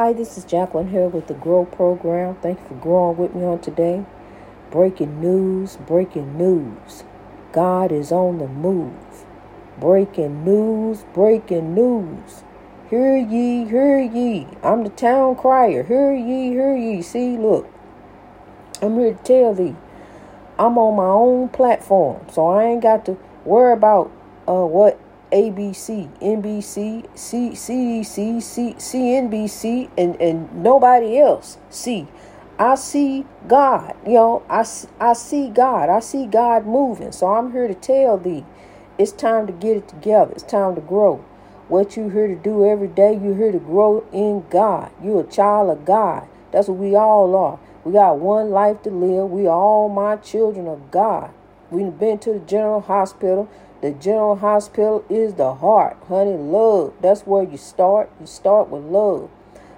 Hi, this is Jacqueline here with the Grow Program. Thank you for growing with me on today. Breaking news, breaking news. God is on the move. Breaking news, breaking news. Hear ye, hear ye. I'm the town crier. Hear ye, hear ye. See, look. I'm here to tell thee. I'm on my own platform, so I ain't got to worry about uh, what ABC, NBC, C, CDC, C, CNBC, and, and nobody else see. I see God, you know, I, I see God. I see God moving. So I'm here to tell thee it's time to get it together. It's time to grow. What you here to do every day, you're here to grow in God. You're a child of God. That's what we all are. We got one life to live. We all my children of God. We've been to the general hospital. The general hospital is the heart, honey. Love. That's where you start. You start with love.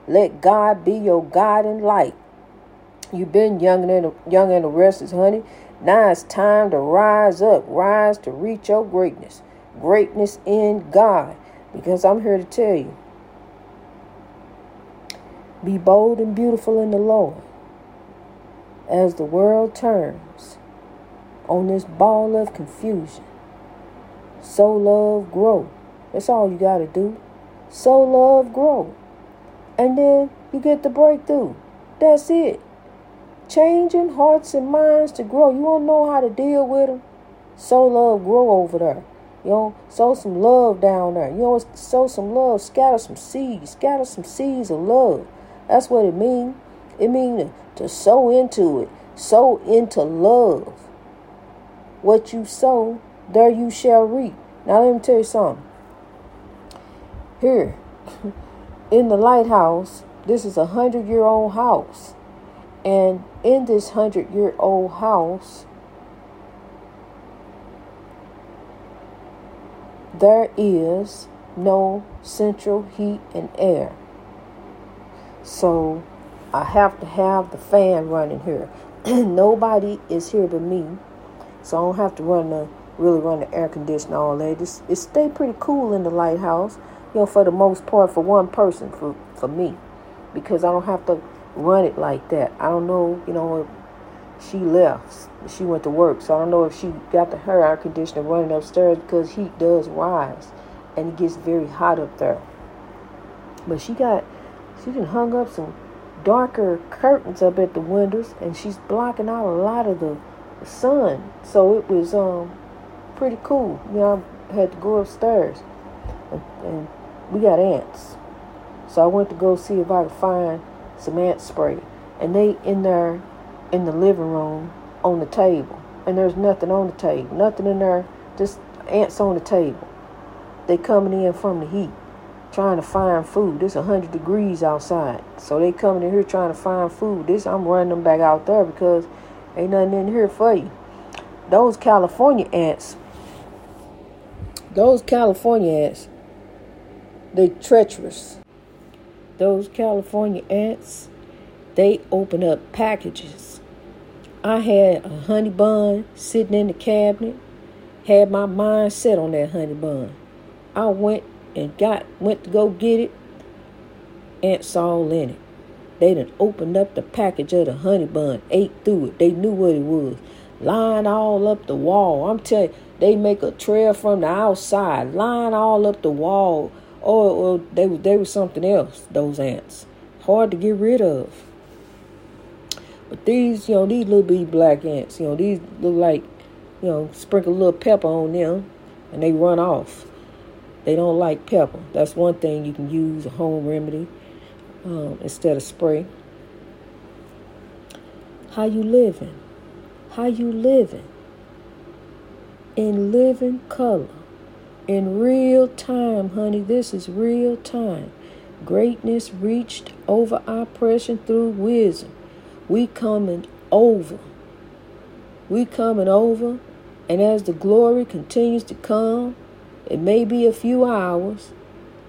Let God be your guiding light. You've been young and young and restless, honey. Now it's time to rise up, rise to reach your greatness. Greatness in God. Because I'm here to tell you. Be bold and beautiful in the Lord. As the world turns on this ball of confusion so love, grow. That's all you got to do. So love, grow. And then you get the breakthrough. That's it. Changing hearts and minds to grow. You to know how to deal with them? So love, grow over there. You know, sow some love down there. You know, sow some love, scatter some seeds, scatter some seeds of love. That's what it means. It means to, to sow into it, sow into love. What you sow, there you shall reap. Now, let me tell you something. Here, in the lighthouse, this is a hundred year old house. And in this hundred year old house, there is no central heat and air. So I have to have the fan running here. Nobody is here but me. So I don't have to run the really run the air conditioner all day. It's, it stay pretty cool in the lighthouse, you know, for the most part for one person, for, for me, because I don't have to run it like that. I don't know, you know, she left. She went to work, so I don't know if she got the her air conditioner running upstairs because heat does rise and it gets very hot up there. But she got, she done hung up some darker curtains up at the windows and she's blocking out a lot of the sun. So it was um pretty cool. You know, I had to go upstairs, and, and we got ants. So I went to go see if I could find some ant spray, and they in there, in the living room, on the table, and there's nothing on the table, nothing in there, just ants on the table. They coming in from the heat, trying to find food. It's hundred degrees outside, so they coming in here trying to find food. This I'm running them back out there because ain't nothing in here for you. Those California ants those California ants, they treacherous. Those California ants, they open up packages. I had a honey bun sitting in the cabinet, had my mind set on that honey bun. I went and got went to go get it. Ants all in it. They done opened up the package of the honey bun, ate through it. They knew what it was. Lying all up the wall. I'm telling you, they make a trail from the outside, line all up the wall, or, or they they were something else. Those ants, hard to get rid of. But these, you know, these little bitty black ants, you know, these look like, you know, sprinkle a little pepper on them, and they run off. They don't like pepper. That's one thing you can use a home remedy um, instead of spray. How you living? How you living? In living color, in real time, honey. This is real time. Greatness reached over oppression through wisdom. We coming over. We coming over, and as the glory continues to come, it may be a few hours,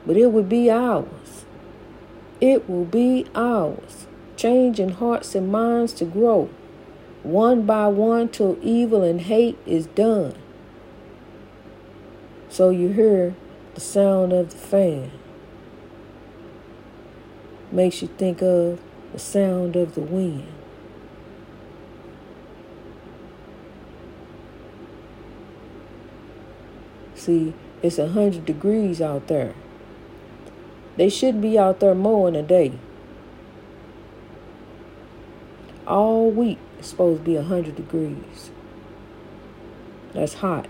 but it will be ours. It will be ours. Changing hearts and minds to grow, one by one, till evil and hate is done. So you hear the sound of the fan. makes you think of the sound of the wind. See, it's a hundred degrees out there. They shouldn't be out there mowing a day. All week it's supposed to be a hundred degrees. That's hot.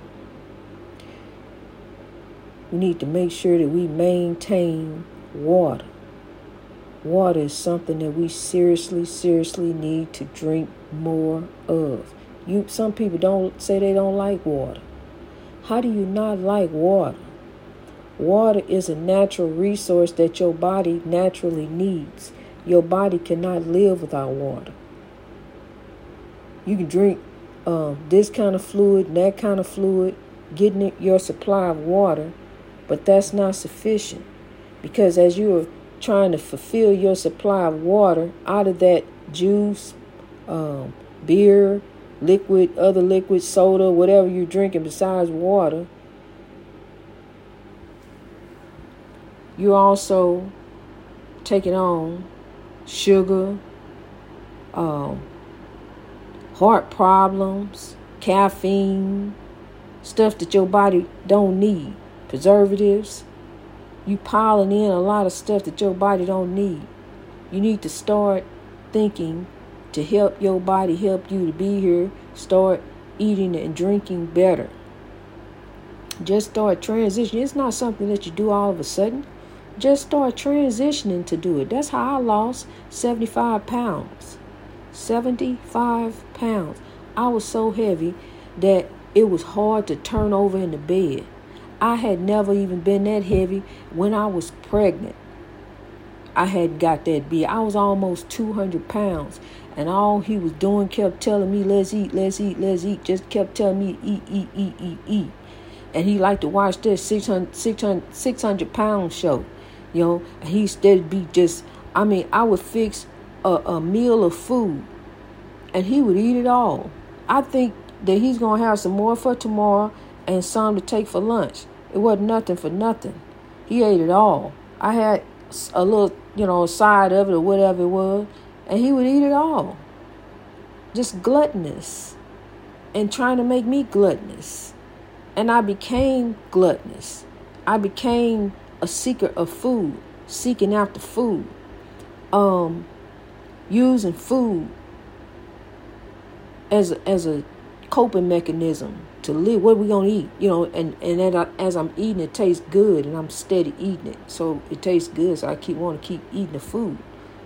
We need to make sure that we maintain water. Water is something that we seriously, seriously need to drink more of. You some people don't say they don't like water. How do you not like water? Water is a natural resource that your body naturally needs. Your body cannot live without water. You can drink um, this kind of fluid and that kind of fluid, getting your supply of water, but that's not sufficient because as you're trying to fulfill your supply of water out of that juice, um, beer, liquid, other liquid, soda, whatever you're drinking besides water, you're also taking on sugar, um, heart problems, caffeine, stuff that your body don't need, preservatives. You piling in a lot of stuff that your body don't need. You need to start thinking to help your body help you to be here. Start eating and drinking better. Just start transitioning. It's not something that you do all of a sudden. Just start transitioning to do it. That's how I lost 75 pounds. 75 pounds. I was so heavy that it was hard to turn over in the bed. I had never even been that heavy when I was pregnant. I had got that big. I was almost 200 pounds. And all he was doing kept telling me, let's eat, let's eat, let's eat. Just kept telling me, eat, eat, eat, eat, eat. And he liked to watch this 600, 600, 600 pound show. You know, and he would be just, I mean, I would fix a, a meal of food and he would eat it all. I think that he's going to have some more for tomorrow and some to take for lunch. It wasn't nothing for nothing. He ate it all. I had a little, you know, side of it or whatever it was, and he would eat it all. Just gluttonous and trying to make me gluttonous. And I became gluttonous. I became a seeker of food, seeking after food, um, using food as a, as a coping mechanism to live. What are we gonna eat? You know, and and I, as I'm eating, it tastes good, and I'm steady eating it, so it tastes good. So I keep want to keep eating the food,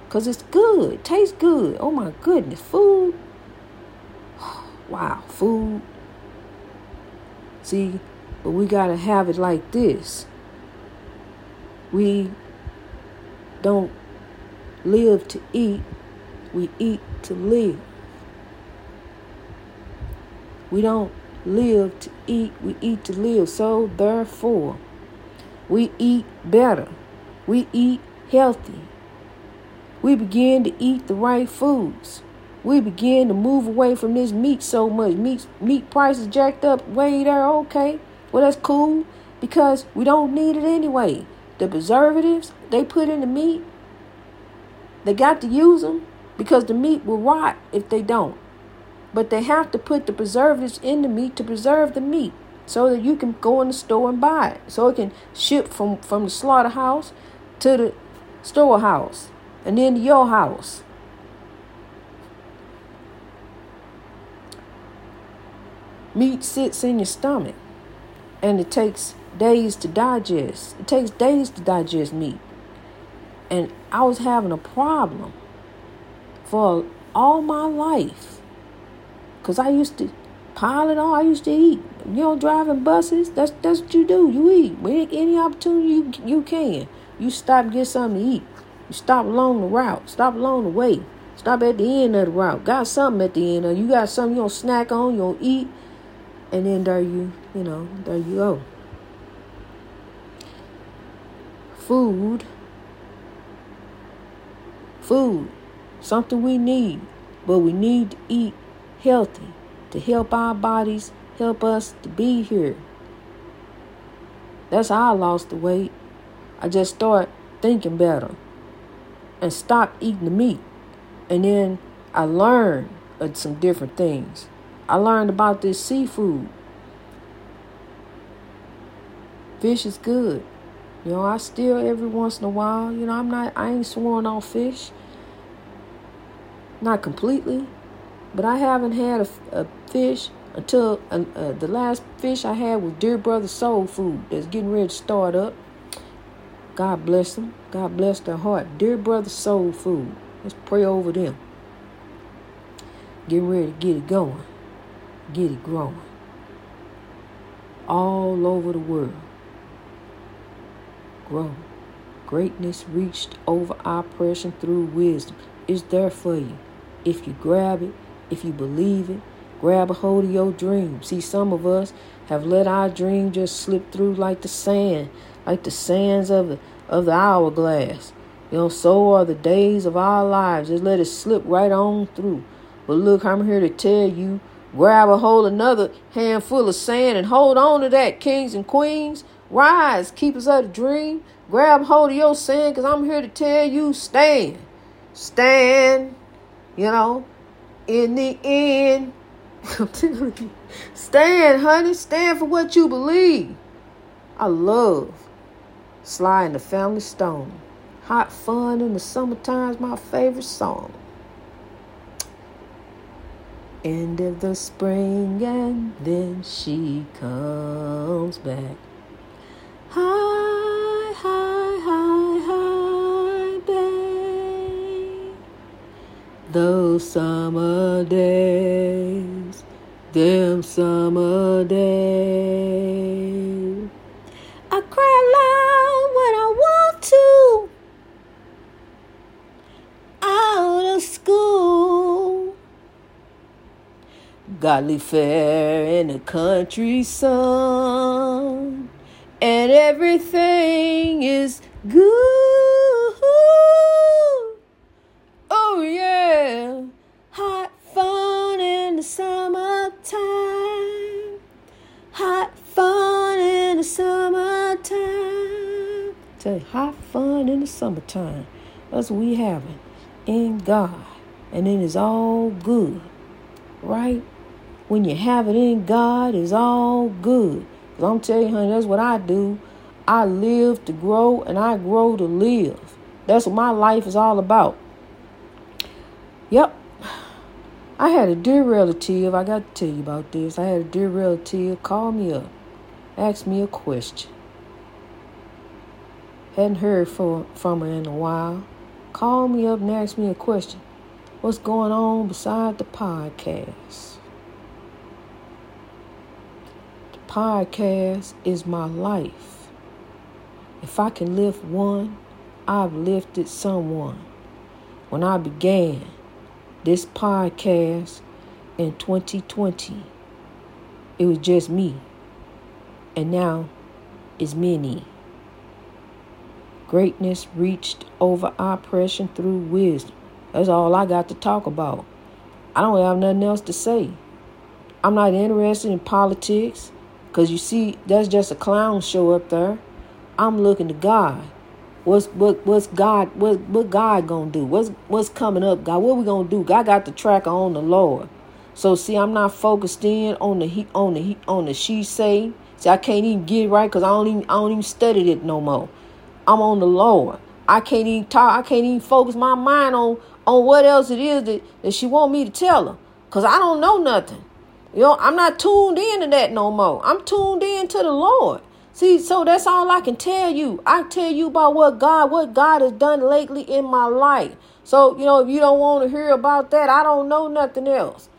cause it's good, it tastes good. Oh my goodness, food. Wow, food. See, but we gotta have it like this. We don't live to eat, we eat to live. We don't live to eat, we eat to live. So, therefore, we eat better. We eat healthy. We begin to eat the right foods. We begin to move away from this meat so much. Meat meat prices jacked up way there. Okay, well that's cool because we don't need it anyway. The preservatives they put in the meat, they got to use them because the meat will rot if they don't. But they have to put the preservatives in the meat to preserve the meat so that you can go in the store and buy it. So it can ship from, from the slaughterhouse to the storehouse and then to your house. Meat sits in your stomach and it takes days to digest. It takes days to digest meat. And I was having a problem for all my life Cause I used to pile it on. I used to eat. You know, driving buses. That's that's what you do. You eat. When any opportunity you you can. You stop get something to eat. You stop along the route. Stop along the way. Stop at the end of the route. Got something at the end of. You got something you don't snack on. You don't eat. And then there you you know there you go. Food. Food. Something we need, but we need to eat healthy, to help our bodies, help us to be here. That's how I lost the weight. I just start thinking better. and stopped eating the meat. And then I learned some different things. I learned about this seafood. Fish is good. You know, I still every once in a while, you know, I'm not, I ain't sworn off fish. Not completely, but I haven't had a, a fish until uh, uh, the last fish I had was Dear Brother Soul Food that's getting ready to start up. God bless them. God bless their heart. Dear Brother Soul Food. Let's pray over them. Get ready to get it going. Get it growing. All over the world. Grow. Greatness reached over oppression through wisdom is there for you. If you grab it, if you believe it, grab a hold of your dream. See, some of us have let our dream just slip through like the sand, like the sands of the of the hourglass. You know, so are the days of our lives. Just let it slip right on through. But look, I'm here to tell you, grab a hold another handful of sand and hold on to that, kings and queens. Rise, keepers of the dream. Grab hold of your sand, because I'm here to tell you, stand. Stand, you know, in the end. I'm telling you, stand, honey. Stand for what you believe. I love Sly and the Family Stone. Hot Fun in the Summertime is my favorite song. End of the spring and then she comes back. Those summer days, them summer days. I cry loud when I want to. Out of school. Godly fair in the country sun. And everything is good. Summertime. That's what we having in God. And it is all good. Right? When you have it in God, it's all good. Cause I'm telling you, honey, that's what I do. I live to grow and I grow to live. That's what my life is all about. Yep. I had a dear relative, I got to tell you about this. I had a dear relative call me up, ask me a question. Hadn't heard for, from her in a while. Called me up and asked me a question. What's going on beside the podcast? The podcast is my life. If I can lift one, I've lifted someone. When I began, this podcast in 2020, it was just me. And now it's many. Greatness reached over oppression through wisdom. That's all I got to talk about. I don't have nothing else to say. I'm not interested in politics because you see, that's just a clown show up there. I'm looking to God. What's what what's God what what God gonna do? What's what's coming up, God? What we gonna do? God got the tracker on the Lord. So see, I'm not focused in on the he on the he on the she say. See, I can't even get it right because I don't even I don't even study it no more. I'm on the Lord. I can't even talk. I can't even focus my mind on on what else it is that, that she want me to tell her. Cause I don't know nothing. You know, I'm not tuned into that no more. I'm tuned in to the Lord. See, so that's all I can tell you. I tell you about what God, what God has done lately in my life. So, you know, if you don't want to hear about that, I don't know nothing else.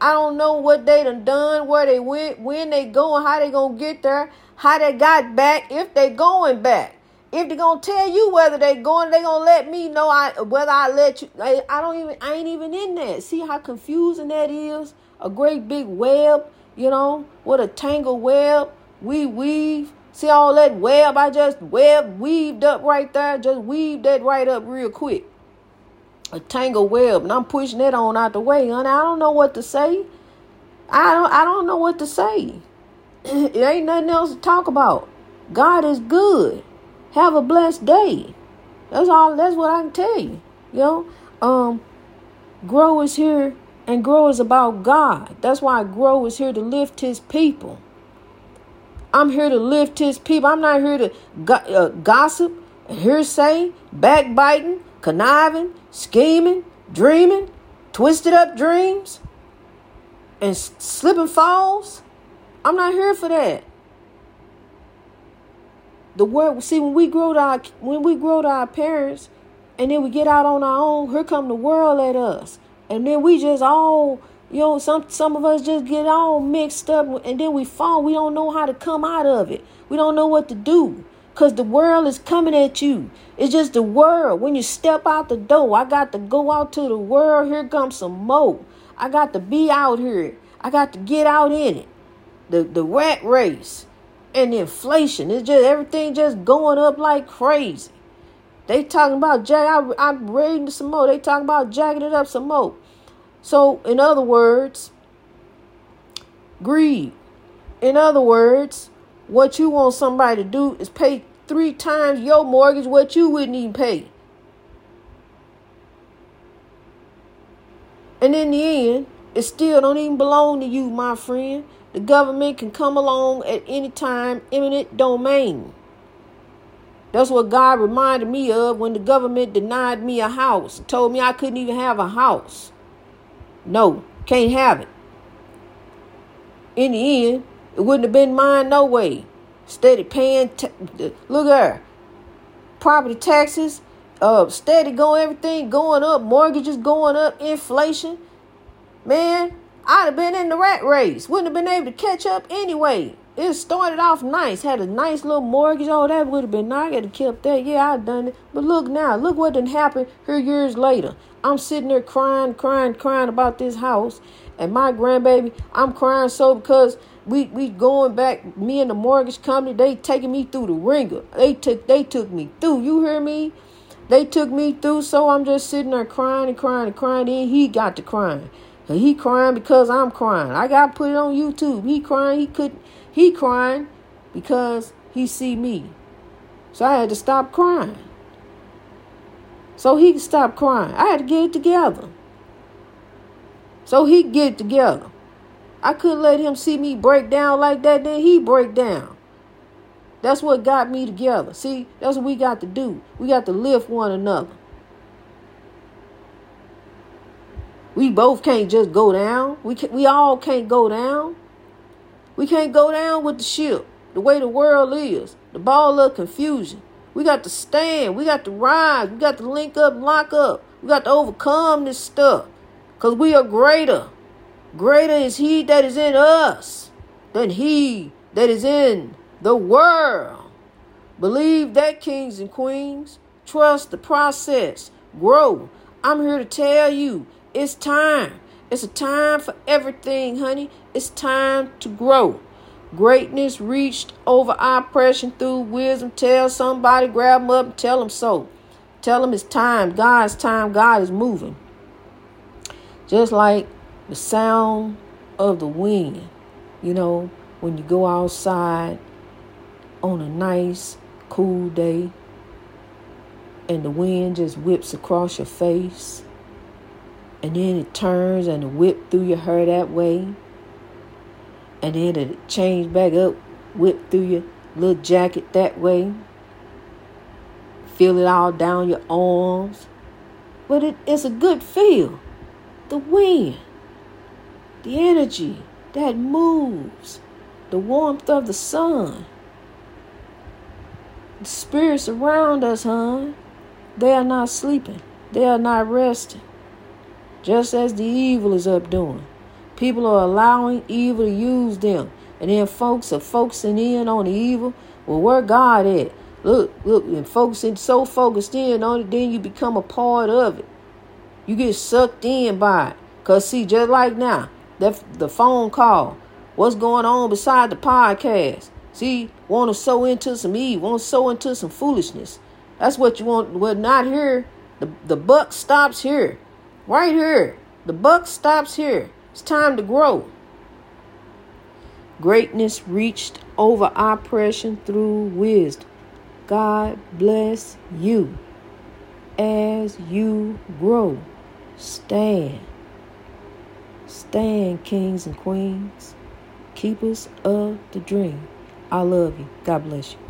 I don't know what they done done, where they went, when they going, how they gonna get there, how they got back, if they going back. If they're gonna tell you whether they going, they gonna let me know I whether I let you. I, I don't even. I ain't even in that. See how confusing that is. A great big web, you know, what a tangle web. We weave. See all that web? I just web weaved up right there. Just weave that right up real quick. A tangle web, and I'm pushing that on out the way, honey. I don't know what to say. I don't. I don't know what to say. it ain't nothing else to talk about. God is good. Have a blessed day. That's all. That's what I can tell you. You know, um, grow is here, and grow is about God. That's why grow is here to lift His people. I'm here to lift His people. I'm not here to go- uh, gossip, hearsay, backbiting, conniving, scheming, dreaming, twisted up dreams, and slipping falls. I'm not here for that. The world, see, when we grow to our when we grow our parents, and then we get out on our own, here come the world at us, and then we just all, you know, some some of us just get all mixed up, and then we fall. We don't know how to come out of it. We don't know what to do. Cause the world is coming at you. It's just the world. When you step out the door, I got to go out to the world. Here comes some more. I got to be out here. I got to get out in it. The the rat race and inflation. It's just everything just going up like crazy. They talking about jack. I, I'm reading some more. They talking about jacking it up some more. So in other words, greed. In other words, what you want somebody to do is pay three times your mortgage what you wouldn't even pay. And in the end, it still don't even belong to you, my friend. The government can come along at any time, eminent domain. That's what God reminded me of when the government denied me a house, told me I couldn't even have a house. No, can't have it. In the end, it wouldn't have been mine no way. Steady paying, t- look at her. Property taxes, uh, steady going, everything going up, mortgages going up, inflation. Man, I'd have been in the rat race. Wouldn't have been able to catch up anyway. It started off nice, had a nice little mortgage. Oh, that would have been nice. I could have kept that. Yeah, I'd done it. But look now, look what done happened here years later. I'm sitting there crying, crying, crying about this house. And my grandbaby, I'm crying so because we we going back. Me and the mortgage company, they taking me through the wringer. They took they took me through. You hear me? They took me through. So I'm just sitting there crying and crying and crying. Then he got to crying. He crying because I'm crying. I got put it on YouTube. He crying. He couldn't. He crying because he see me. So I had to stop crying. So he could stop crying. I had to get it together. So he get it together. I couldn't let him see me break down like that, then he break down. That's what got me together. See, that's what we got to do. We got to lift one another. We both can't just go down. We can, we all can't go down. We can't go down with the ship the way the world is. The ball of confusion. We got to stand. We got to rise. We got to link up, lock up. We got to overcome this stuff. Because we are greater. Greater is he that is in us than he that is in the world. Believe that, kings and queens. Trust the process. Grow. I'm here to tell you it's time. It's a time for everything, honey. It's time to grow. Greatness reached over oppression through wisdom. Tell somebody, grab them up, tell them so. Tell them it's time. God's time. God is moving. Just like the sound of the wind. You know, when you go outside on a nice, cool day and the wind just whips across your face and then it turns and whip through your hair that way and then it change back up, whip through your little jacket that way. Feel it all down your arms. But it, it's a good feel. The wind the energy that moves, the warmth of the sun. The spirits around us, huh? They are not sleeping, they are not resting. Just as the evil is up doing. People are allowing evil to use them. And then folks are focusing in on the evil. Well, where God at? Look, look, and focusing so focused in on it, then you become a part of it. You get sucked in by it. Cause see, just like now, that the phone call. What's going on beside the podcast? See, want to sow into some evil, want to sow into some foolishness. That's what you want. Well, not here. The the buck stops here, right here. The buck stops here. It's time to grow. Greatness reached over oppression through wisdom. God bless you. as you grow. Stand. Stand, kings and queens, keepers of the dream. I love you. God bless you.